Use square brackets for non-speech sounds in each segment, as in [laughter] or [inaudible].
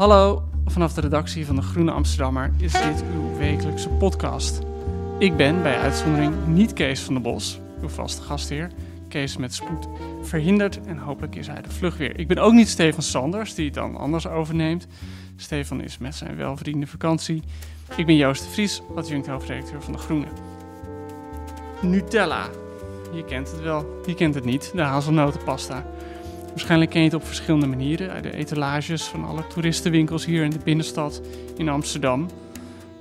Hallo, vanaf de redactie van de Groene Amsterdammer is dit uw wekelijkse podcast. Ik ben bij uitzondering niet Kees van der Bos, uw vaste gastheer. Kees met spoed verhinderd en hopelijk is hij de vlug weer. Ik ben ook niet Stefan Sanders, die het dan anders overneemt. Stefan is met zijn welverdiende vakantie. Ik ben Joost de Vries, adjunct hoofdredacteur van de Groene. Nutella. Je kent het wel, je kent het niet, de hazelnotenpasta. Waarschijnlijk ken je het op verschillende manieren. Uit de etalages van alle toeristenwinkels hier in de binnenstad in Amsterdam.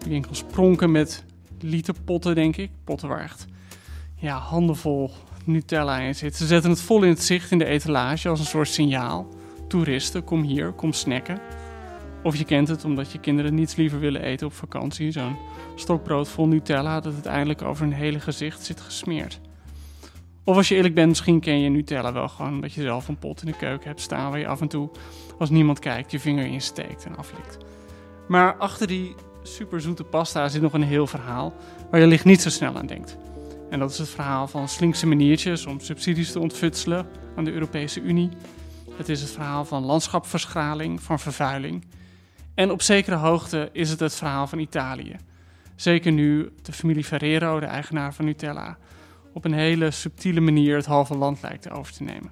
Winkels pronken met literpotten, denk ik. Potten waar echt ja, handenvol Nutella in zit. Ze zetten het vol in het zicht in de etalage als een soort signaal. Toeristen, kom hier, kom snacken. Of je kent het omdat je kinderen niets liever willen eten op vakantie. Zo'n stokbrood vol Nutella dat uiteindelijk over hun hele gezicht zit gesmeerd. Of als je eerlijk bent, misschien ken je Nutella wel gewoon omdat je zelf een pot in de keuken hebt staan waar je af en toe, als niemand kijkt, je vinger in steekt en aflikt. Maar achter die superzoete pasta zit nog een heel verhaal waar je licht niet zo snel aan denkt. En dat is het verhaal van slinkse maniertjes om subsidies te ontfutselen aan de Europese Unie. Het is het verhaal van landschapverschraling, van vervuiling. En op zekere hoogte is het het verhaal van Italië. Zeker nu de familie Ferrero, de eigenaar van Nutella, op een hele subtiele manier het halve land lijkt over te nemen.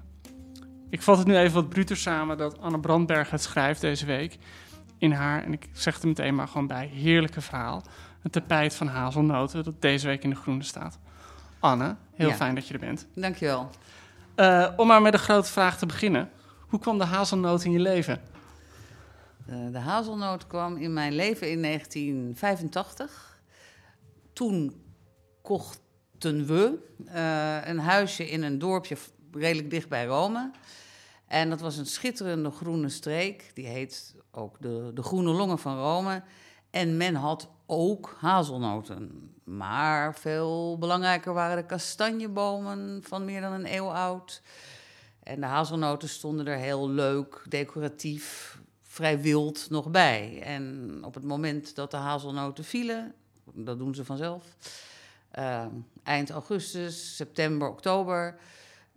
Ik vat het nu even wat bruter samen dat Anne Brandberg het schrijft deze week in haar, en ik zeg het er meteen maar gewoon bij, heerlijke verhaal. Een tapijt van hazelnoten dat deze week in de groene staat. Anne, heel Ja. fijn dat je er bent. Dankjewel. Eh, om maar met de grote vraag te beginnen. Hoe kwam de hazelnoot in je leven? Eh, de hazelnoot kwam in mijn leven in 1985. Toen kochten we eh, een huisje in een dorpje redelijk dicht bij Rome. En dat was een schitterende groene streek. Die heet ook de, de Groene Longen van Rome. En men had ook hazelnoten. Maar veel belangrijker waren de kastanjebomen van meer dan een eeuw oud. En de hazelnoten stonden er heel leuk, decoratief, vrij wild nog bij. En op het moment dat de hazelnoten vielen, dat doen ze vanzelf, eh, eind augustus, september, oktober,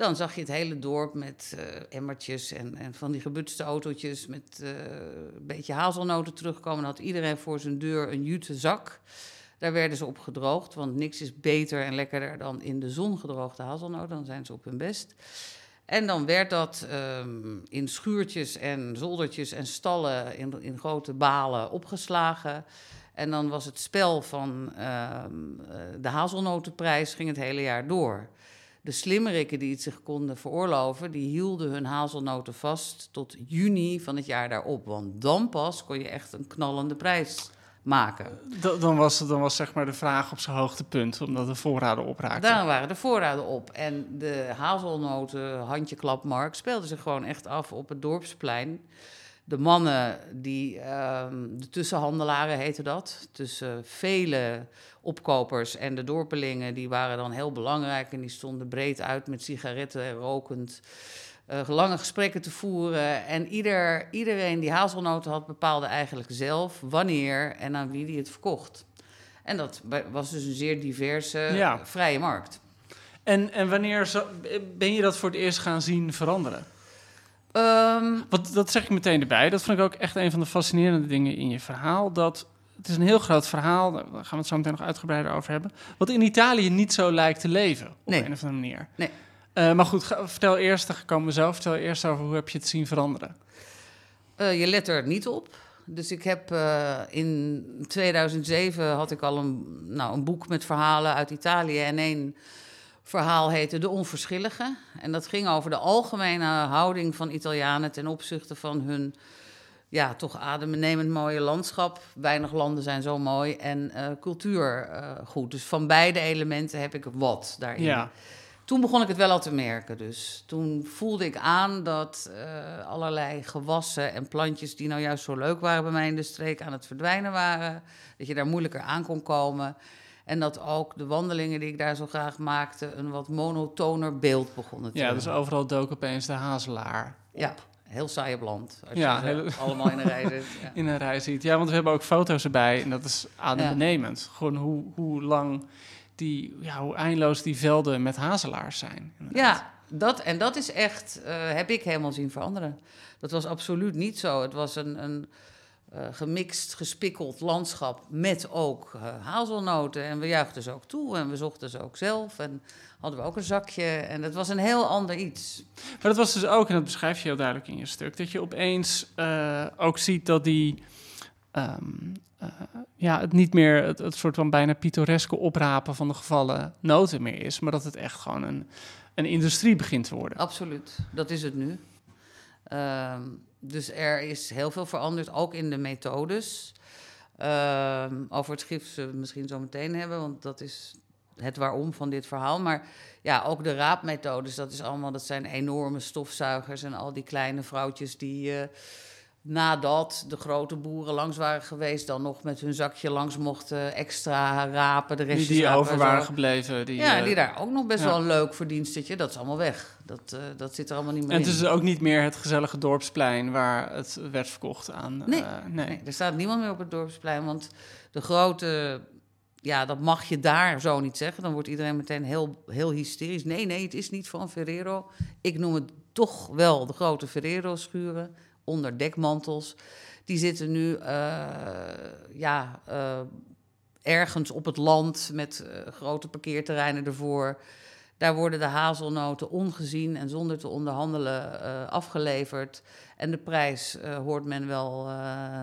dan zag je het hele dorp met eh, emmertjes en, en van die gebutste autootjes met eh, een beetje hazelnoten terugkomen. Dan had iedereen voor zijn deur een jute zak. Daar werden ze op gedroogd, want niks is beter en lekkerder dan in de zon gedroogde hazelnoten. Dan zijn ze op hun best. En dan werd dat ehm, in schuurtjes en zoldertjes en stallen in, in grote balen opgeslagen. En dan was het spel van ehm, eh, de hazelnotenprijs ging het hele jaar door. De slimmerikken die het zich konden veroorloven, die hielden hun hazelnoten vast tot juni van het jaar daarop. Want dan pas kon je echt een knallende prijs maken. Da- dan, was, dan was zeg maar de vraag op zijn hoogtepunt, omdat de voorraden opraakten. Daar waren de voorraden op. En de hazelnoten handjeklapmarkt speelde zich gewoon echt af op het dorpsplein. De mannen, die, ehm, de tussenhandelaren heette dat, tussen vele opkopers en de dorpelingen, die waren dan heel belangrijk en die stonden breed uit met sigaretten en rokend. eh, lange gesprekken te voeren. En ieder, iedereen die hazelnoten had, bepaalde eigenlijk zelf wanneer en aan wie die het verkocht. En dat was dus een zeer diverse, Ja. vrije markt. En, en wanneer zo- ben je dat voor het eerst gaan zien veranderen? Ehm, Want dat zeg ik meteen erbij. Dat vond ik ook echt een van de fascinerende dingen in je verhaal. Dat het is een heel groot verhaal, daar gaan we het zo meteen nog uitgebreider over hebben. Wat in Italië niet zo lijkt te leven, op Nee. een of andere manier. Nee. Eh, maar goed, vertel eerst, daar komen we zo, vertel eerst over hoe heb je het zien veranderen. eh, je let er niet op. Dus ik heb uh, in 2007 had ik al een, nou, een boek met verhalen uit Italië. En één verhaal heette De Onverschillige. En dat ging over de algemene houding van Italianen ten opzichte van hun ja, toch adembenemend mooie landschap. Weinig landen zijn zo mooi. En uh, cultuur uh, goed. Dus van beide elementen heb ik wat daarin. Ja. Toen begon ik het wel al te merken. Dus toen voelde ik aan dat uh, allerlei gewassen en plantjes die nou juist zo leuk waren bij mij in de streek aan het verdwijnen waren. Dat je daar moeilijker aan kon komen. En dat ook de wandelingen die ik daar zo graag maakte een wat monotoner beeld begonnen te Ja, dus overal dook opeens de hazelaar. Op. Ja, heel saai op land. Als Ja, je allemaal in een rij zit. [laughs] Ja. in een rij ziet. Ja, want we hebben ook foto's erbij en dat is adembenemend. Gewoon hoe, hoe lang die, ja, hoe eindeloos die velden met hazelaars zijn. inderdaad. Ja, dat, en dat is echt, eh, heb ik helemaal zien veranderen. Dat was absoluut niet zo. Het was een, een eh, gemixt, gespikkeld landschap met ook eh, hazelnoten. En we juichten ze ook toe en we zochten ze ook zelf. En hadden we ook een zakje. En het was een heel ander iets. Maar dat was dus ook, en dat beschrijf je heel duidelijk in je stuk, dat je opeens eh, ook ziet dat die. ehm, eh, ja, het niet meer het, het soort van bijna pittoreske oprapen van de gevallen noten meer is, maar dat het echt gewoon een, een industrie begint te worden. Absoluut, dat is het nu. Ehm, dus er is heel veel veranderd, ook in de methodes. Ehm, over het gif het misschien zo meteen hebben, want dat is het waarom van dit verhaal. Maar ja, ook de raapmethodes, dat, is allemaal, dat zijn enorme stofzuigers en al die kleine vrouwtjes die... eh, Nadat de grote boeren langs waren geweest, dan nog met hun zakje langs mochten extra rapen. De Die, restjes die rapen over en waren gebleven. Die, Ja, eh, die daar ook nog best ja. wel een leuk verdienstetje. Dat is allemaal weg. Dat, eh, dat zit er allemaal niet meer En in. het is ook niet meer het gezellige dorpsplein waar het werd verkocht aan. Nee, eh, nee. Nee, er staat niemand meer op het dorpsplein. Want de grote. Ja, dat mag je daar zo niet zeggen. Dan wordt iedereen meteen heel, heel hysterisch. Nee, nee, het is niet van Ferrero. Ik noem het toch wel de grote Ferrero-schuren onder dekmantels. Die zitten nu eh, ja, eh, ergens op het land met eh, grote parkeerterreinen ervoor. Daar worden de hazelnoten ongezien en zonder te onderhandelen afgeleverd. En de prijs hoort men wel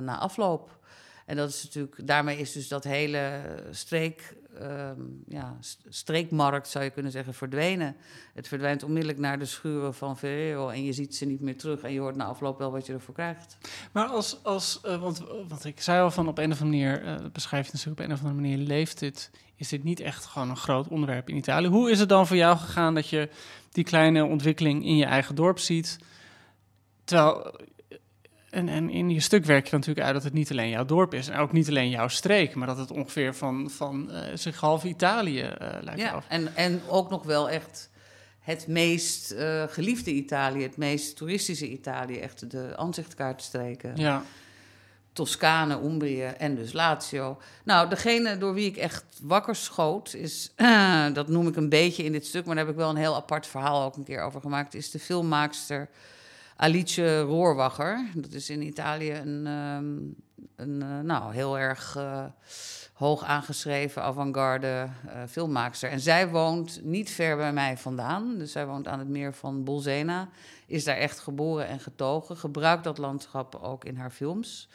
na afloop. En dat is natuurlijk, daarmee is dus dat hele streek, ehm, ja, st- streekmarkt, zou je kunnen zeggen, verdwenen. Het verdwijnt onmiddellijk naar de schuren van Ferrero en je ziet ze niet meer terug. En je hoort na afloop wel wat je ervoor krijgt. Maar als, als eh, want, want ik zei al van op een of andere manier, eh, dat beschrijf je natuurlijk op een of andere manier, leeft dit, is dit niet echt gewoon een groot onderwerp in Italië. Hoe is het dan voor jou gegaan dat je die kleine ontwikkeling in je eigen dorp ziet? Terwijl, eh, en, en in je stuk werk je natuurlijk uit dat het niet alleen jouw dorp is en ook niet alleen jouw streek, maar dat het ongeveer van, van eh, zich half Italië eh, lijkt Ja, af. en, en ook nog wel echt het meest eh, geliefde Italië, het meest toeristische Italië. Echt de aanzichtkaartstreken. Ja, Toscane, Umbrië en dus Lazio. Nou, degene door wie ik echt wakker schoot is, [clears throat] dat noem ik een beetje in dit stuk, maar daar heb ik wel een heel apart verhaal ook een keer over gemaakt, is de filmmaakster Alice Rohrwacher. Dat is in Italië een, ehm, een eh, nou, heel erg eh, hoog aangeschreven avant-garde eh, filmmaakster. En zij woont niet ver bij mij vandaan, dus zij woont aan het meer van Bolsena, is daar echt geboren en getogen, gebruikt dat landschap ook in haar films.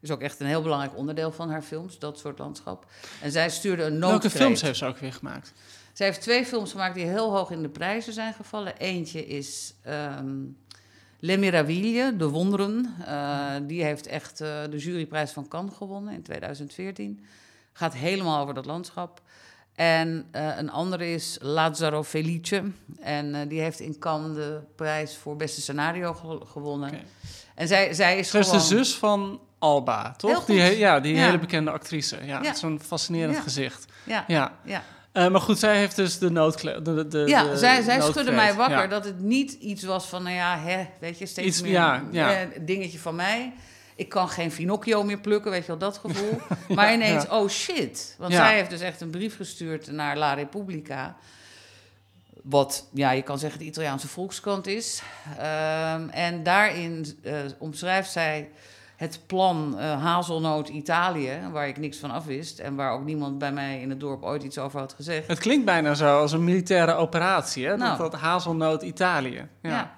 Is ook echt een heel belangrijk onderdeel van haar films, dat soort landschap. En zij stuurde een welke noodkreet. films heeft ze ook weer gemaakt? Zij heeft twee films gemaakt die heel hoog in de prijzen zijn gevallen. Eentje is ehm Le Meraviglie, De Wonderen. Eh, die heeft echt eh, de juryprijs van Cannes gewonnen in 2014. Gaat helemaal over dat landschap. En eh, een andere is Lazzaro Felice. En die heeft in Cannes de prijs voor beste scenario ge- gewonnen. En zij, zij is gewoon... de zus van Alba, toch? Die, ja, die Ja. hele bekende actrice. Ja, Ja. zo'n fascinerend Ja. gezicht. Ja, Ja. Eh, maar goed, zij heeft dus de noodkle... De, de, Ja, de zij, zij schudde mij wakker Ja. dat het niet iets was van, nou ja, hè, weet je, steeds Iets- meer ja, ja. eh, dingetje van mij. Ik kan geen Finocchio meer plukken, weet je wel, dat gevoel. [laughs] maar ineens, oh shit. Want zij heeft dus echt een brief gestuurd naar La Repubblica. Wat, ja, je kan zeggen de Italiaanse volkskrant is. Ehm, en daarin eh, omschrijft zij het plan eh, Hazelnoot Italië, waar ik niks van af wist. En waar ook niemand bij mij in het dorp ooit iets over had gezegd. Het klinkt bijna zo als een militaire operatie, hè? Nou. Dat, dat hazelnoot Italië. Ja. Ja.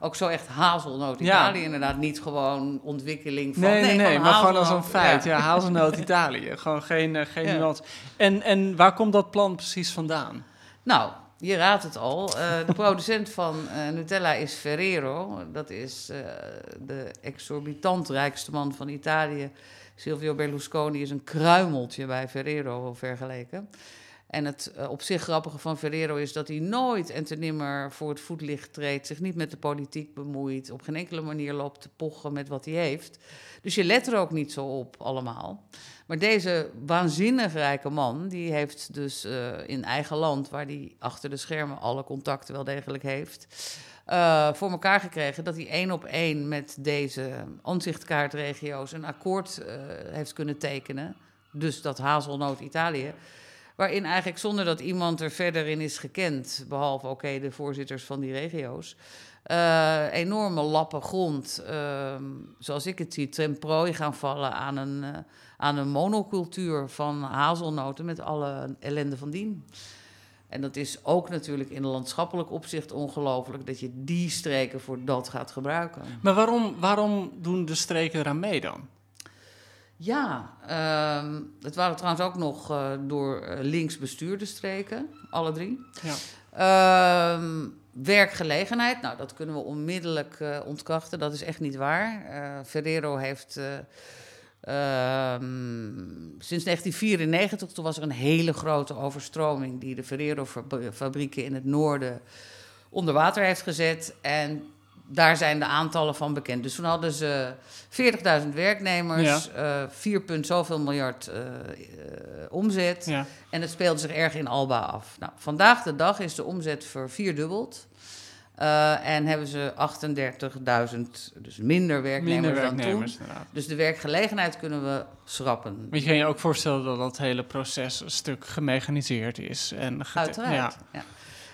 Ook zo echt hazelnoot Ja. Italië, inderdaad. Niet gewoon ontwikkeling van... Nee, nee, nee, maar gewoon als een feit. Ja. Ja, hazelnoot [laughs] Italië. Gewoon geen, eh, geen Ja. nuance. En, en waar komt dat plan precies vandaan? Nou, je raadt het al. Eh, de producent van eh, Nutella is Ferrero. Dat is eh, de exorbitant rijkste man van Italië. Silvio Berlusconi is een kruimeltje bij Ferrero vergeleken. En het eh, op zich grappige van Ferrero is dat hij nooit en te nimmer voor het voetlicht treedt, zich niet met de politiek bemoeit, op geen enkele manier loopt te pochen met wat hij heeft. Dus je let er ook niet zo op allemaal. Maar deze waanzinnig rijke man, die heeft dus eh, in eigen land, waar hij achter de schermen alle contacten wel degelijk heeft, eh, voor elkaar gekregen dat hij één op één met deze aanzichtkaartregio's een akkoord heeft kunnen tekenen. Dus dat hazelnoot Italië. Waarin eigenlijk zonder dat iemand er verder in is gekend, behalve oké de voorzitters van die regio's, eh, enorme lappen grond, ehm, zoals ik het zie, ten prooi gaan vallen aan een, eh, aan een monocultuur van hazelnoten met alle ellende van dien. En dat is ook natuurlijk in landschappelijk opzicht ongelooflijk dat je die streken voor dat gaat gebruiken. Maar waarom, waarom doen de streken eraan mee dan? Ja, ehm, het waren trouwens ook nog eh, door eh, links bestuurde streken, alle drie. Ja. Ehm, werkgelegenheid, nou dat kunnen we onmiddellijk eh, ontkrachten, dat is echt niet waar. Ferrero heeft eh, ehm, sinds 1994, toen was er een hele grote overstroming die de Ferrero-fabrieken in het noorden onder water heeft gezet. En daar zijn de aantallen van bekend. Dus toen hadden ze 40.000 werknemers, eh 4 punt zoveel miljard eh, eh, omzet. Ja. En het speelde zich erg in Alba af. Nou, vandaag de dag is de omzet vervierdubbeld. Eh en hebben ze 38.000, dus minder werknemers, Minder dan toen. Dus de werkgelegenheid kunnen we schrappen. Maar je kan je ook voorstellen dat dat hele proces een stuk gemechaniseerd is. En Uiteraard. Ja. Ja.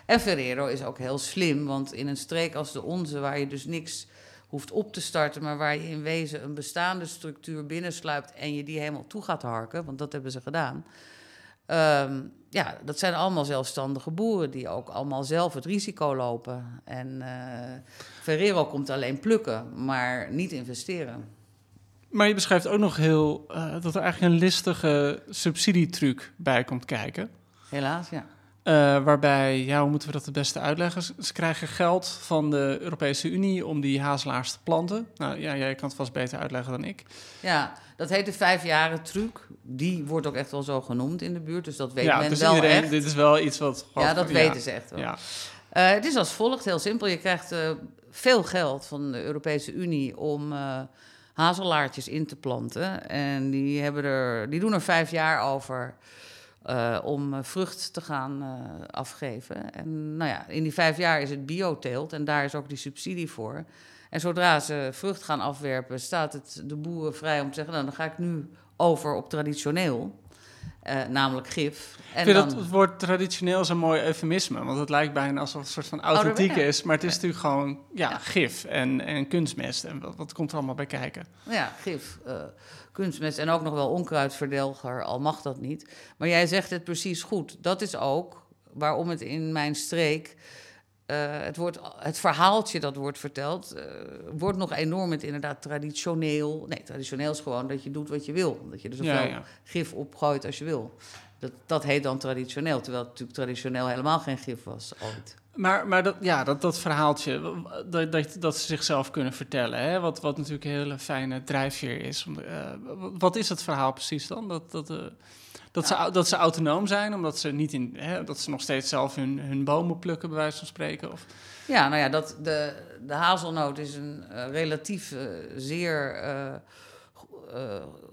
En Ferrero is ook heel slim, want in een streek als de onze, waar je dus niks hoeft op te starten, maar waar je in wezen een bestaande structuur binnensluipt en je die helemaal toe gaat harken, want dat hebben ze gedaan. Ehm, ja, dat zijn allemaal zelfstandige boeren die ook allemaal zelf het risico lopen. En eh, Ferrero komt alleen plukken, maar niet investeren. Maar je beschrijft ook nog heel eh, dat er eigenlijk een listige subsidietruc bij komt kijken. Helaas, ja. Eh, waarbij, ja, hoe moeten we dat het beste uitleggen? Ze, krijgen geld van de Europese Unie om die hazelaars te planten. Nou ja, jij kan het vast beter uitleggen dan ik. Ja, dat heet de vijfjaren truc. Die wordt ook echt wel zo genoemd in de buurt, dus dat weet ja, men dus wel iedereen, echt. dit is wel iets wat... Ja, dat weten ze echt wel. Ja. Eh, het is als volgt, heel simpel. Je krijgt eh, veel geld van de Europese Unie om hazelaartjes in te planten. En die, hebben er, die doen er vijf jaar over eh, om eh, vrucht te gaan eh, afgeven. En nou ja, in die vijf jaar is het bioteelt en daar is ook die subsidie voor. En zodra ze vrucht gaan afwerpen, staat het de boeren vrij om te zeggen... Nou, dan ga ik nu over op traditioneel, namelijk gif. En Ik vind dan, dat het woord traditioneel zo'n mooi eufemisme. Want het lijkt bijna alsof het een soort van authentiek Ouderwets. is. Maar het is natuurlijk gewoon ja, Ja. gif en, en kunstmest. En wat, wat komt er allemaal bij kijken? Ja, gif, kunstmest en ook nog wel onkruidverdelger, al mag dat niet. Maar jij zegt het precies goed. Dat is ook waarom het in mijn streek... eh, het, wordt, het verhaaltje dat wordt verteld, eh, wordt nog enorm met inderdaad traditioneel. Nee, traditioneel is gewoon dat je doet wat je wil. Dat je er zoveel Ja, ja. gif opgooit als je wil. Dat, dat heet dan traditioneel, terwijl het natuurlijk traditioneel helemaal geen gif was ooit. Maar, maar dat, ja, dat, dat verhaaltje, dat, dat, dat ze zichzelf kunnen vertellen, hè? Wat, wat natuurlijk een hele fijne drijfveer is. Om de- eh, wat- is het verhaal precies dan? Dat, dat, eh, dat, ze, dat ze autonoom zijn, omdat ze, niet in, hè, dat ze nog steeds zelf hun, hun bomen plukken, bij wijze van spreken? Of, Ja, nou ja, dat, de, de hazelnoot is een eh, relatief zeer go-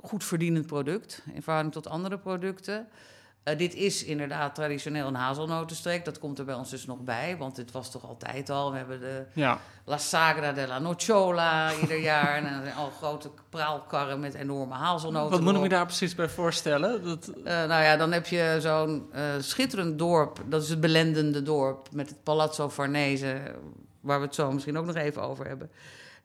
goed verdienend product in verhouding tot andere producten. Eh, dit is inderdaad traditioneel een hazelnotenstreek. Dat komt er bij ons dus nog bij, want dit was toch altijd al. We hebben de ja, La Sagra della Nocciola ieder jaar. En dan zijn al grote praalkarren met enorme hazelnoten. wat moet ik me daar precies bij voorstellen? Dat, Eh, nou ja, dan heb je zo'n eh, schitterend dorp. Dat is het belendende dorp met het Palazzo Farnese, waar we het zo misschien ook nog even over hebben.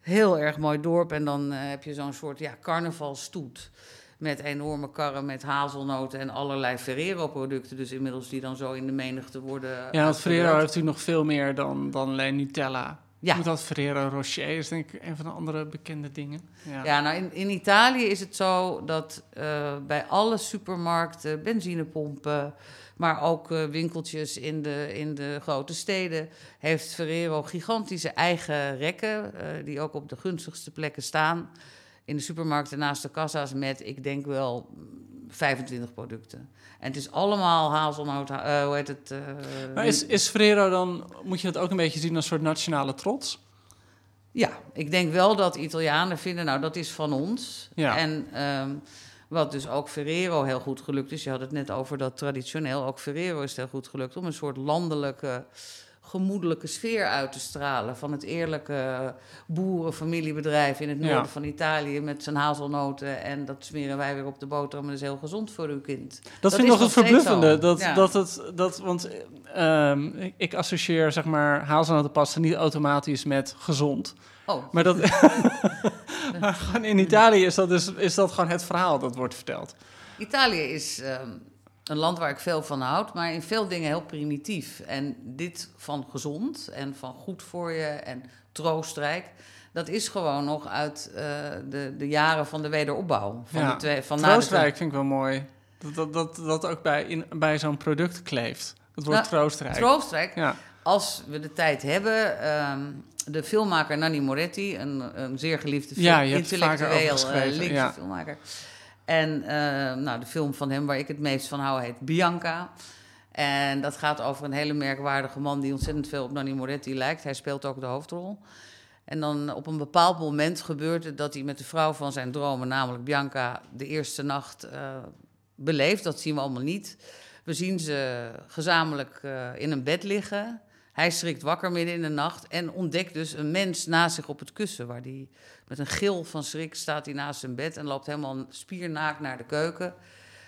Heel erg mooi dorp. En dan heb je zo'n soort ja, carnavalstoet. Met enorme karren met hazelnoten en allerlei Ferrero-producten. Dus inmiddels die dan zo in de menigte worden. ja, want. Ferrero heeft natuurlijk nog veel meer dan, dan alleen Nutella. Ja. Moet dat Ferrero Rocher is denk ik een van de andere bekende dingen. Ja, Ja, nou in, in Italië is het zo dat eh, bij alle supermarkten, benzinepompen, maar ook eh, winkeltjes in de, in de grote steden, heeft Ferrero gigantische eigen rekken, eh, die ook op de gunstigste plekken staan. In de supermarkten naast de kassa's met, ik denk wel, mm, 25 producten. En het is allemaal hazelnoot, eh, hoe heet het? eh, Maar is, is Ferrero dan, moet je dat ook een beetje zien als een soort nationale trots? Ja, ik denk wel dat Italianen vinden, nou dat is van ons. Ja. En ehm, wat dus ook Ferrero heel goed gelukt is, je had het net over dat traditioneel, ook Ferrero is heel goed gelukt om een soort landelijke, gemoedelijke sfeer uit te stralen. Van het eerlijke boerenfamiliebedrijf in het Ja. noorden van Italië met zijn hazelnoten. En dat smeren wij weer op de boterham en dat is heel gezond voor uw kind. Dat, vind ik nog het verbluffende. Dat, Ja. dat het, dat, want ehm, ik, ik associeer zeg maar hazelnotenpasta niet automatisch met gezond. Oh, Maar, dat, [laughs] maar gewoon in Italië is dat, dus, is dat gewoon het verhaal dat wordt verteld. Italië is ehm, een land waar ik veel van houd, maar in veel dingen heel primitief. En dit van gezond en van goed voor je en troostrijk, dat is gewoon nog uit eh, de, de jaren van de wederopbouw. Van Ja, de twee, van na de- Troostrijk vind ik wel mooi. Dat dat, dat, dat ook bij, in, bij zo'n product kleeft. Het woord Nou, troostrijk. Troostrijk, ja. als we de tijd hebben. ehm, de filmmaker Nanni Moretti, een, een zeer geliefde film, Ja, intellectueel eh, linkse ja. filmmaker. En eh, nou, de film van hem waar ik het meest van hou heet Bianca. En dat gaat over een hele merkwaardige man die ontzettend veel op Nanni Moretti lijkt. Hij speelt ook de hoofdrol. En dan op een bepaald moment gebeurt het dat hij met de vrouw van zijn dromen, namelijk Bianca, de eerste nacht eh, beleeft. Dat zien we allemaal niet. We zien ze gezamenlijk eh, in een bed liggen. Hij schrikt wakker midden in de nacht en ontdekt dus een mens naast zich op het kussen. Waar die met een gil van schrik staat hij naast zijn bed en loopt helemaal spiernaakt naar de keuken.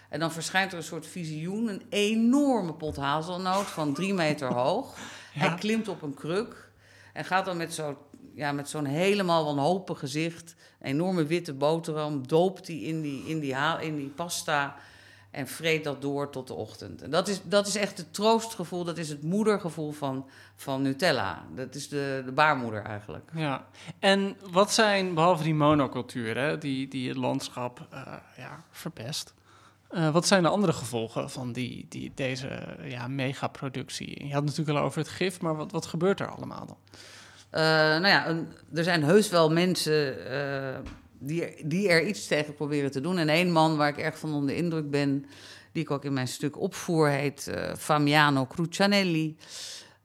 En dan verschijnt er een soort visioen, een enorme pot hazelnoot van drie meter [laughs] hoog. Hij klimt op een kruk en gaat dan met zo'n ja, met zo'n helemaal wanhopig gezicht, een enorme witte boterham, doopt hij in die, in die, in die pasta en vreet dat door tot de ochtend. En dat is, dat is echt het troostgevoel, dat is het moedergevoel van, van Nutella. Dat is de, de baarmoeder eigenlijk. Ja, en wat zijn, behalve die monocultuur, hè, die, die het landschap eh, ja, verpest, eh, wat zijn de andere gevolgen van die, die, deze ja, megaproductie? Je had het natuurlijk al over het gif, maar wat, wat gebeurt er allemaal dan? Eh, nou ja, een- er zijn heus wel mensen die, die er iets tegen proberen te doen. En één man waar ik erg van onder de indruk ben, die ik ook in mijn stuk opvoer, heet eh, Famiano Crucianelli.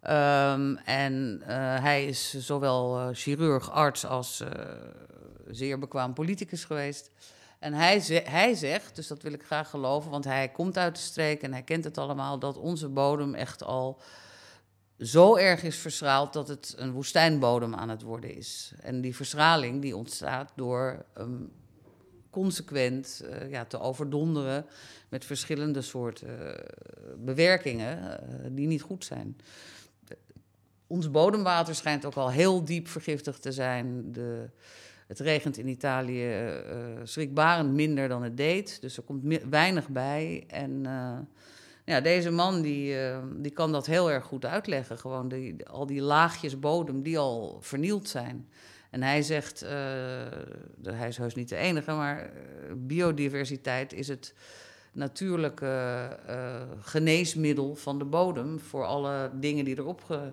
Ehm, en eh, hij is zowel eh, chirurg, arts als zeer bekwaam politicus geweest. En hij, hij zegt, dus dat wil ik graag geloven, want hij komt uit de streek en hij kent het allemaal, dat onze bodem echt al zo erg is verschraald dat het een woestijnbodem aan het worden is. En die verschraling die ontstaat door hem consequent eh, ja, te overdonderen met verschillende soorten eh, bewerkingen eh, die niet goed zijn. Ons bodemwater schijnt ook al heel diep vergiftigd te zijn. De, het regent in Italië schrikbarend minder dan het deed. Dus er komt weinig bij. En ja, deze man die, eh, die kan dat heel erg goed uitleggen. Gewoon die, al die laagjes bodem die al vernield zijn. En hij zegt, eh, hij is heus niet de enige, maar eh, biodiversiteit is het natuurlijke eh, geneesmiddel van de bodem voor alle dingen die erop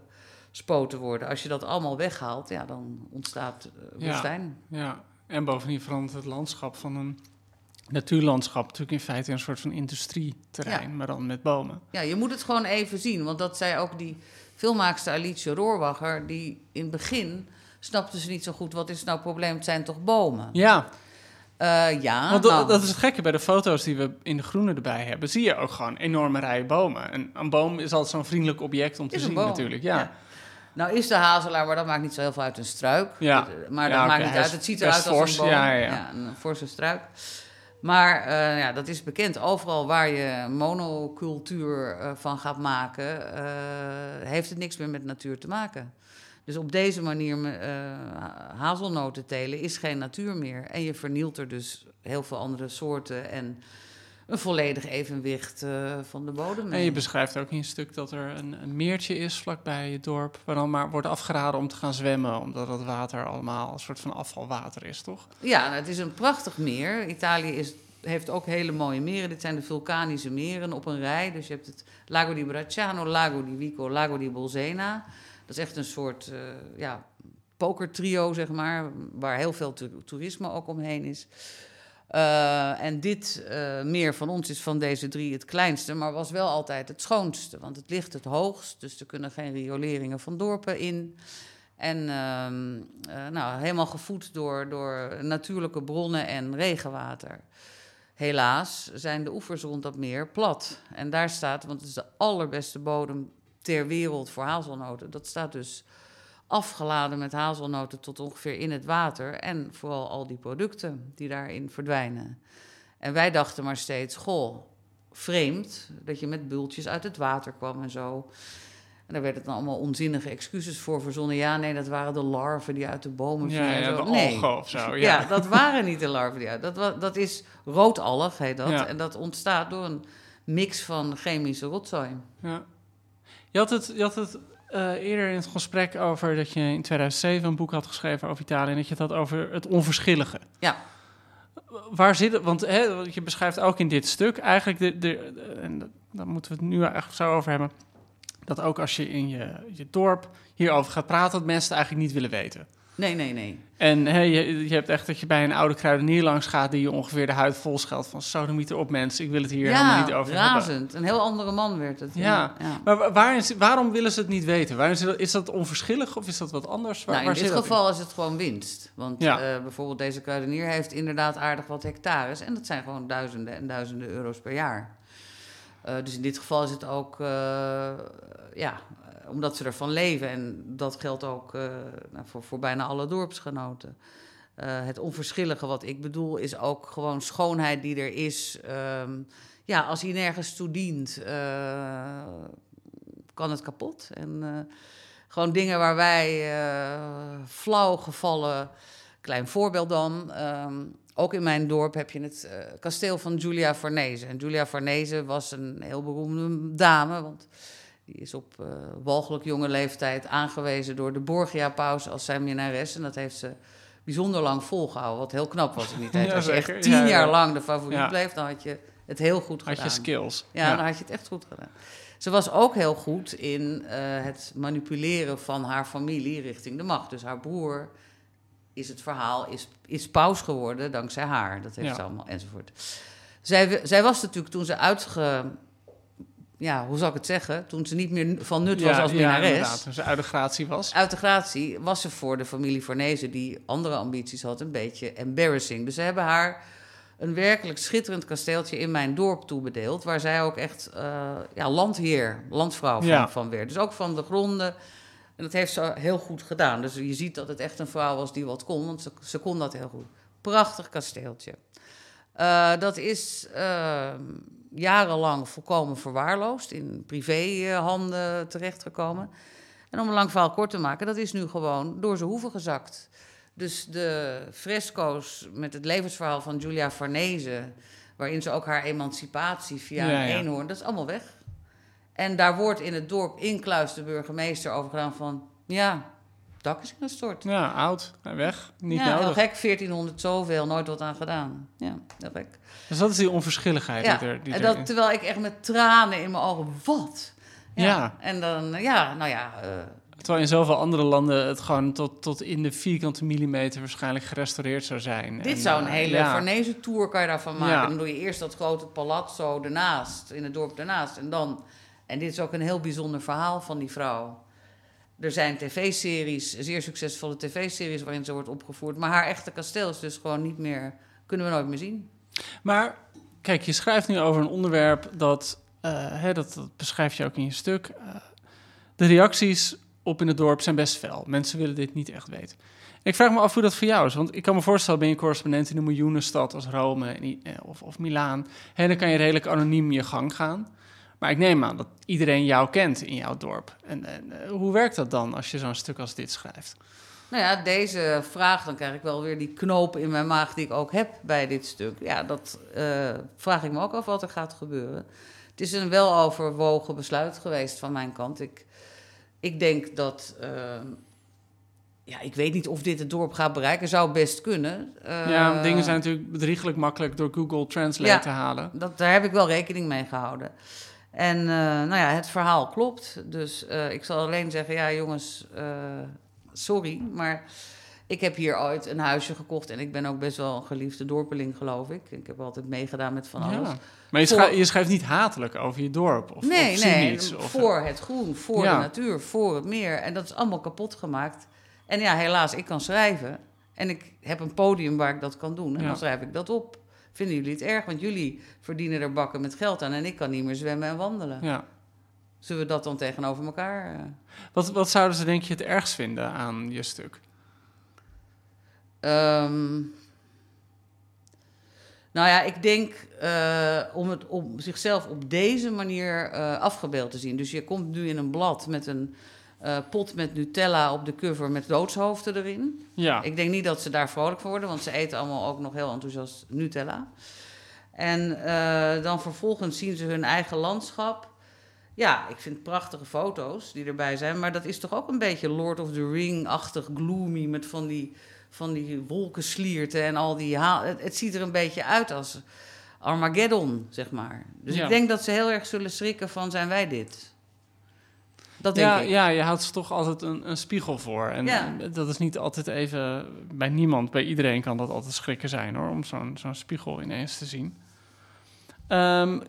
gespoten worden. Als je dat allemaal weghaalt, ja, dan ontstaat eh, Ja. woestijn. Ja, en bovendien verandert het landschap van een natuurlandschap natuurlijk in feite een soort van industrieterrein, Ja. maar dan met bomen. Ja, je moet het gewoon even zien. Want dat zei ook die filmmaakster Alice Roorwacher... die in het begin snapte ze niet zo goed... wat is nou het probleem, het zijn toch bomen? Ja, Eh, ja, want dat, nou, dat is het gekke bij de foto's die we in de groene erbij hebben. Zie je ook gewoon enorme rijen bomen. En een boom is altijd zo'n vriendelijk object om te zien boom. natuurlijk. Ja. Nou is de hazelaar, maar dat maakt niet zo heel veel uit, een struik. Ja. Maar dat maakt niet uit. Het ziet eruit als een boom. ja, ja, ja. een forse struik. Maar eh, ja, dat is bekend. Overal waar je monocultuur eh, van gaat maken, eh, heeft het niks meer met natuur te maken. Dus op deze manier hazelnoten telen is geen natuur meer. En je vernielt er dus heel veel andere soorten en een volledig evenwicht uh, van de bodem. En je beschrijft ook in je stuk dat er een, een, meertje is vlakbij het dorp, waar dan maar wordt afgeraden om te gaan zwemmen, omdat het water allemaal een soort van afvalwater is, toch? Ja, nou, het is een prachtig meer. Italië is, heeft ook hele mooie meren. Dit zijn de vulkanische meren op een rij. Dus je hebt het Lago di Bracciano, Lago di Vico, Lago di Bolsena. Dat is echt een soort uh, ja, pokertrio, zeg maar, waar heel veel toerisme ook omheen is. Uh, en dit uh, meer van ons is van deze drie het kleinste, maar was wel altijd het schoonste. Want het ligt het hoogst, dus er kunnen geen rioleringen van dorpen in. En uh, nou, helemaal gevoed door, door natuurlijke bronnen en regenwater. Helaas zijn de oevers rond dat meer plat. En daar staat, want het is de allerbeste bodem ter wereld voor hazelnoten. Dat staat dus afgeladen met hazelnoten tot ongeveer in het water. En vooral al die producten die daarin verdwijnen. En wij dachten maar steeds, goh, vreemd dat je met bultjes uit het water kwam en zo. En daar werden dan allemaal onzinnige excuses voor verzonnen. Ja, nee, dat waren de larven die uit de bomen vielen. Ja, ja, zo. de nee. of zo. Ja. ja. dat waren niet de larven die uit. Dat, dat is roodalg, heet dat. En dat ontstaat door een mix van chemische rotzooi. Ja. Je had het, je had het uh, eerder in het gesprek over dat je in 2007 een boek had geschreven over Italië en dat je het had over het onverschillige. Ja. Waar zit het? Want hè, je beschrijft ook in dit stuk eigenlijk, de, de, en daar moeten we het nu eigenlijk zo over hebben, dat ook als je in je, je dorp hierover gaat praten, dat mensen het eigenlijk niet willen weten. Nee, nee, nee. En je, je hebt echt dat je bij een oude kruidenier langs gaat... die je ongeveer de huid vol scheldt van... sodomieter op mensen, ik wil het hier helemaal niet over razend. hebben. Een heel andere man werd het. Ja, ja. maar waar, waarom willen ze het niet weten? Waar is, dat, is dat onverschillig of is dat wat anders? Waar, nou, in dit geval is het gewoon winst. Want ja. uh, bijvoorbeeld deze kruidenier heeft inderdaad aardig wat hectares... en dat zijn gewoon duizenden en duizenden euro's per jaar. Uh, dus in dit geval is het ook... Uh, ja, omdat ze ervan leven. En dat geldt ook uh, nou, voor, voor bijna alle dorpsgenoten. Uh, het onverschillige wat ik bedoel is ook gewoon schoonheid die er is. Um, ja, als hij nergens toe dient, uh, kan het kapot. En gewoon dingen waar wij flauw gevallen, klein voorbeeld dan. Um, ook in mijn dorp heb je het kasteel van Giulia Farnese. En Giulia Farnese was een heel beroemde dame, want die is op uh, walgelijk jonge leeftijd aangewezen door de Borgia-paus als zijn minnares. En dat heeft ze bijzonder lang volgehouden, wat heel knap was in die [laughs] tijd. als je echt tien jaar lang de favoriet bleef, dan had je het heel goed gedaan. Had je skills. Ja, dan had je het echt goed gedaan. Ze was ook heel goed in uh, het manipuleren van haar familie richting de macht. Dus haar broer is het verhaal, is, is paus geworden dankzij haar. Dat heeft ze allemaal, enzovoort. Zij, zij was natuurlijk toen ze uitge ja, hoe zal ik het zeggen? Toen ze niet meer van nut was als minnares. Ja. Toen ze uit de gratie was. Uit de gratie was ze voor de familie Fornezen, die andere ambities had, een beetje embarrassing. Dus ze hebben haar een werkelijk schitterend kasteeltje in mijn dorp toebedeeld. Waar zij ook echt uh, ja, landheer, landvrouw van, ja. van werd. Dus ook van de gronden. En dat heeft ze heel goed gedaan. Dus je ziet dat het echt een vrouw was die wat kon, want ze, ze kon dat heel goed. Prachtig kasteeltje. Uh, dat is uh, jarenlang volkomen verwaarloosd, in privéhanden terechtgekomen. En om een lang verhaal kort te maken, dat is nu gewoon door zijn hoeven gezakt. Dus de fresco's met het levensverhaal van Giulia Farnese, waarin ze ook haar emancipatie via ja, een eenhoorn, dat is allemaal weg. En daar wordt in het dorp Inkluis de burgemeester over gedaan van, ja, dak is ingestort. Ja, oud, weg, niet ja, nodig. heel gek, 1400 zoveel, nooit wat aan gedaan. Ja, heel gek. Dus dat is die onverschilligheid ja, die er... Die en dat, terwijl ik echt met tranen in mijn ogen, wat? Ja. ja. En dan, ja, nou ja... Uh, Terwijl in zoveel andere landen het gewoon tot, tot in de vierkante millimeter waarschijnlijk gerestaureerd zou zijn. Dit en, zou een uh, hele ja. Farnese tour kan je daarvan maken. Ja. Dan doe je eerst dat grote palazzo ernaast, in het dorp ernaast. En dan, en dit is ook een heel bijzonder verhaal van die vrouw. Er zijn tv-series, zeer succesvolle tv-series waarin ze wordt opgevoerd. Maar haar echte kasteel is dus gewoon niet meer, kunnen we nooit meer zien. Maar kijk, je schrijft nu over een onderwerp dat, uh, hè, dat, beschrijf je ook in je stuk. Uh, de reacties op in het dorp zijn best fel. Mensen willen dit niet echt weten. Ik vraag me af hoe dat voor jou is. Want ik kan me voorstellen, ben je correspondent in een miljoenenstad als Rome of, of Milaan. En dan kan je redelijk anoniem je gang gaan. Maar ik neem aan dat iedereen jou kent in jouw dorp. En, en uh, hoe werkt dat dan als je zo'n stuk als dit schrijft? Nou ja, deze vraag, dan krijg ik wel weer die knoop in mijn maag die ik ook heb bij dit stuk. Ja, dat eh, vraag ik me ook af wat er gaat gebeuren. Het is een weloverwogen besluit geweest van mijn kant. Ik, ik denk dat. eh, ja, ik weet niet of dit het dorp gaat bereiken. Zou best kunnen. Eh, ja, dingen zijn natuurlijk bedriegelijk makkelijk door Google Translate Ja. te halen. Dat, daar heb ik wel rekening mee gehouden. En eh, nou ja, het verhaal klopt. Dus eh, ik zal alleen zeggen, ja jongens, eh, sorry, maar ik heb hier ooit een huisje gekocht en ik ben ook best wel een geliefde dorpeling, geloof ik. Ik heb altijd meegedaan met van alles. Ja. Maar je, Voor- schrijft, je schrijft niet hatelijk over je dorp of, nee, of nee, cynisch. Of, voor het groen, voor Ja. de natuur, voor het meer. En dat is allemaal kapot gemaakt. En ja, helaas, ik kan schrijven. En ik heb een podium waar ik dat kan doen. En Ja. dan schrijf ik dat op. Vinden jullie het erg? Want jullie verdienen er bakken met geld aan en ik kan niet meer zwemmen en wandelen. ja. Zullen we dat dan tegenover elkaar? eh? Wat, wat zouden ze denk je het ergst vinden aan je stuk? Ehm, nou ja, ik denk eh, om het om zichzelf op deze manier eh, afgebeeld te zien. Dus je komt nu in een blad met een eh, pot met Nutella op de cover met doodshoofden erin. Ja, Ik denk niet dat ze daar vrolijk van worden, want ze eten allemaal ook nog heel enthousiast Nutella. En eh, dan vervolgens zien ze hun eigen landschap. Ja, ik vind prachtige foto's die erbij zijn, maar dat is toch ook een beetje Lord of the Ring-achtig gloomy met van die, van die wolkenslierten en al die haal. Het, het ziet er een beetje uit als Armageddon, zeg maar. Dus Ja. ik denk dat ze heel erg zullen schrikken van zijn wij dit. Dat denk ja, ik. ja, je houdt ze toch altijd een, een spiegel voor. En Ja. dat is niet altijd even... Bij niemand, bij iedereen kan dat altijd schrikken zijn, hoor. Om zo'n zo'n spiegel ineens te zien. Ehm,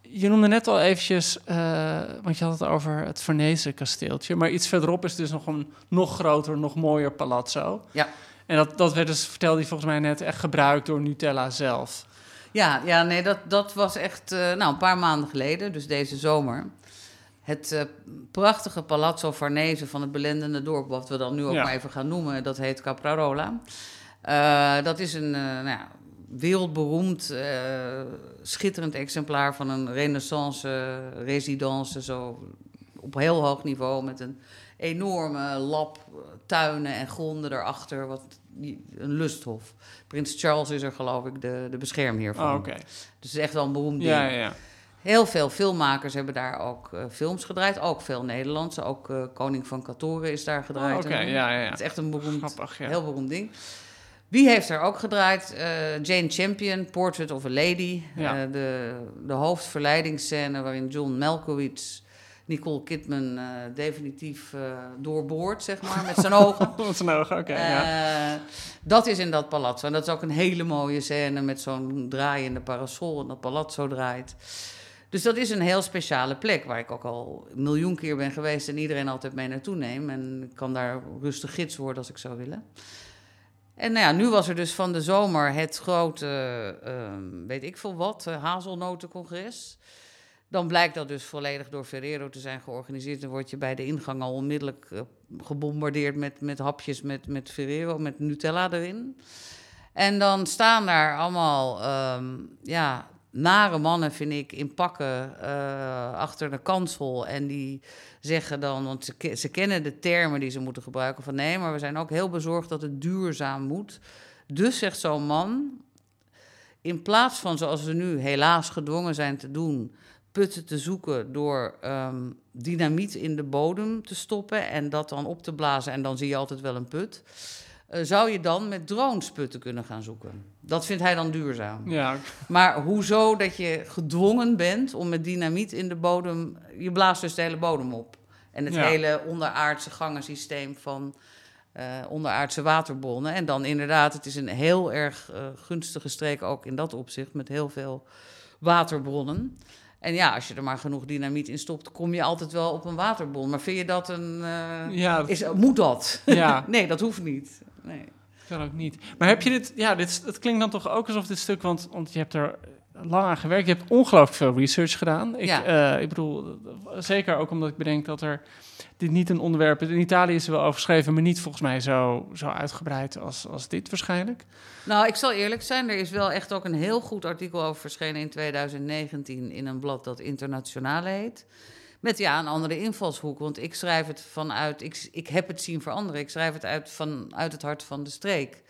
je noemde net al eventjes... eh, want je had het over het Farnese kasteeltje. Maar iets verderop is dus nog een nog groter, nog mooier palazzo. Ja. En dat, dat werd dus, vertelde hij volgens mij net, echt gebruikt door Nutella zelf. Ja, ja nee, dat, dat was echt eh, nou, een paar maanden geleden, dus deze zomer. Het eh, prachtige Palazzo Farnese van het belendende dorp, wat we dan nu ook Ja. maar even gaan noemen, dat heet Caprarola. Eh, dat is een eh, nou ja, wereldberoemd, schitterend exemplaar van een renaissance residence, zo op heel hoog niveau, met een enorme lab, tuinen en gronden erachter, wat, een lusthof. Prins Charles is er geloof ik de, de beschermheer van. Oh, oké. Dus het is echt wel een beroemd ding. Ja, ja. Heel veel filmmakers hebben daar ook eh, films gedraaid. Ook veel Nederlandse. Ook eh, Koning van Katoren is daar gedraaid. Oh, Oké, eh, ja, ja, ja. Het is echt een beroemd, Grappig, ja. heel beroemd ding. Wie heeft er ook gedraaid? Jane Champion, Portrait of a Lady. Ja. De, de hoofdverleidingsscène waarin John Malkovich... Nicole Kidman definitief doorboort, zeg maar, met zijn ogen. [laughs] Wat een ogen, oké. ja. Dat is in dat palazzo. En dat is ook een hele mooie scène met zo'n draaiende parasol en dat palazzo draait. Dus dat is een heel speciale plek waar ik ook al een miljoen keer ben geweest en iedereen altijd mee naartoe neem. En ik kan daar rustig gids worden als ik zou willen. En nou ja, nu was er dus van de zomer het grote, ehm, weet ik veel wat, eh, hazelnotencongres. Dan blijkt dat dus volledig door Ferrero te zijn georganiseerd. Dan word je bij de ingang al onmiddellijk eh, gebombardeerd met, met hapjes met, met Ferrero, met Nutella erin. En dan staan daar allemaal, ehm, ja, nare mannen, vind ik, in pakken eh, achter de kansel. En die zeggen dan, want ze, ze kennen de termen die ze moeten gebruiken, van nee, maar we zijn ook heel bezorgd dat het duurzaam moet. Dus zegt zo'n man, in plaats van zoals we nu helaas gedwongen zijn te doen, putten te zoeken door ehm, dynamiet in de bodem te stoppen en dat dan op te blazen en dan zie je altijd wel een put. Eh, zou je dan met drones putten kunnen gaan zoeken? Dat vindt hij dan duurzaam. Ja, Maar hoezo dat je gedwongen bent om met dynamiet in de bodem... Je blaast dus de hele bodem op. En het Ja. hele onderaardse gangensysteem van eh, onderaardse waterbronnen. En dan inderdaad, het is een heel erg eh, gunstige streek ook in dat opzicht... met heel veel waterbronnen. En ja, als je er maar genoeg dynamiet in stopt... kom je altijd wel op een waterbron. Maar vind je dat een... ja, dat- is, moet dat? ja [laughs] nee, dat hoeft niet. Nee. kan ook niet. Maar heb je dit... Ja, dit, het klinkt dan toch ook alsof dit stuk... Want, want je hebt er lang aan gewerkt. Je hebt ongelooflijk veel research gedaan. Ik, Ja. eh, ik bedoel, zeker ook omdat ik bedenk dat er... Dit niet een onderwerp is. In Italië is er wel over geschreven... maar niet volgens mij zo, zo uitgebreid als, als dit waarschijnlijk. Nou, ik zal eerlijk zijn, er is wel echt ook een heel goed artikel over verschenen in 2019 in een blad dat Internationale heet. Met ja, een andere invalshoek. Want ik schrijf het vanuit. Ik, ik heb het zien veranderen. Ik schrijf het uit, vanuit het hart van de streek.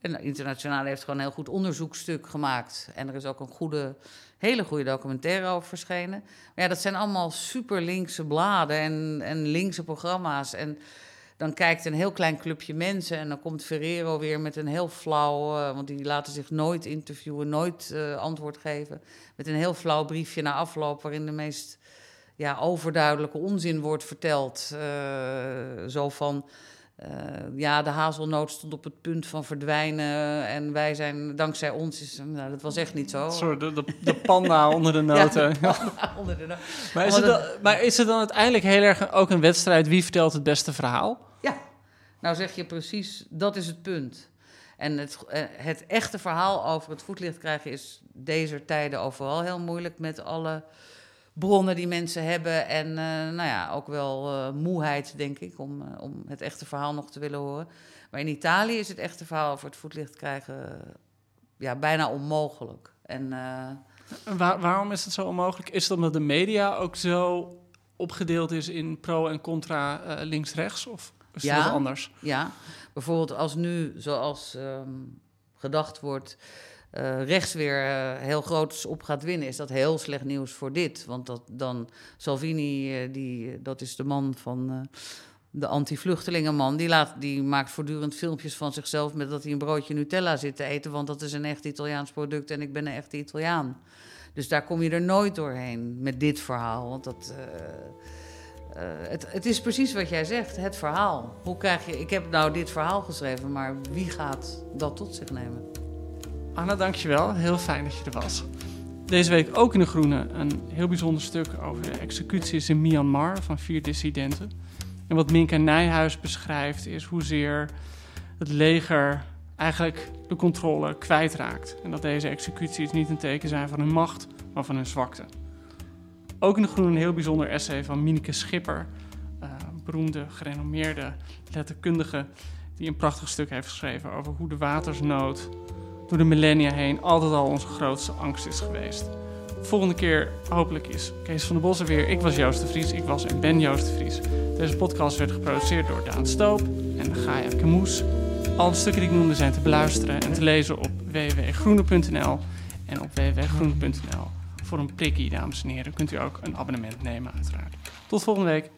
En Internationale heeft gewoon een heel goed onderzoekstuk gemaakt. En er is ook een goede, hele goede documentaire over verschenen. Maar ja, dat zijn allemaal super linkse bladen en, en linkse programma's. En dan kijkt een heel klein clubje mensen en dan komt Ferrero weer met een heel flauw, uh, want die laten zich nooit interviewen, nooit uh, antwoord geven, met een heel flauw briefje na afloop waarin de meest ja, overduidelijke onzin wordt verteld. Uh, zo van, ja, de hazelnoot stond op het punt van verdwijnen en wij zijn, dankzij ons, is, nou, dat was echt niet zo. Sorry, de, de, de panda [laughs] onder de noten. ja, [laughs] onder de noten. Maar, is het dan, maar is het dan uiteindelijk heel erg ook een wedstrijd wie vertelt het beste verhaal? Ja, nou zeg je precies, dat is het punt. En het, het echte verhaal over het voetlicht krijgen is deze tijden overal heel moeilijk met alle bronnen die mensen hebben. En uh, nou ja, ook wel uh, moeheid, denk ik, om, uh, om het echte verhaal nog te willen horen. Maar in Italië is het echte verhaal over het voetlicht krijgen ja, bijna onmogelijk. En, Waar, waarom is het zo onmogelijk? Is het omdat de media ook zo opgedeeld is in pro en contra links-rechts? Of is ja, dat anders? Ja, bijvoorbeeld als nu, zoals um, gedacht wordt, uh, rechts weer uh, heel groot op gaat winnen, is dat heel slecht nieuws voor dit. Want dat, dan Salvini, uh, die, dat is de man van de anti-vluchtelingenman, die, laat, die maakt voortdurend filmpjes van zichzelf met dat hij een broodje Nutella zit te eten, want dat is een echt Italiaans product en ik ben een echte Italiaan. Dus daar kom je er nooit doorheen met dit verhaal, want dat... Het, het, is precies wat jij zegt, het verhaal. Hoe krijg je, ik heb nou dit verhaal geschreven, maar wie gaat dat tot zich nemen? Anna, dankjewel. Heel fijn dat je er was. Deze week ook in De Groene een heel bijzonder stuk over de executies in Myanmar van vier dissidenten. En wat Minka Nijhuis beschrijft is hoezeer het leger eigenlijk de controle kwijtraakt. En dat deze executies niet een teken zijn van hun macht, maar van hun zwakte. Ook in de Groen een heel bijzonder essay van Mineke Schipper, uh, beroemde, gerenommeerde letterkundige, die een prachtig stuk heeft geschreven over hoe de watersnood door de millennia heen altijd al onze grootste angst is geweest. Volgende keer hopelijk is Kees van der Bossen weer. Ik was Joost de Vries, ik was en ben Joost de Vries. Deze podcast werd geproduceerd door Daan Stoop en Gaia Kemoes. Alle stukken die ik noemde zijn te beluisteren en te lezen op www.groene.nl en op www.groene.nl voor een prikkie, dames en heren, kunt u ook een abonnement nemen, uiteraard. Tot volgende week.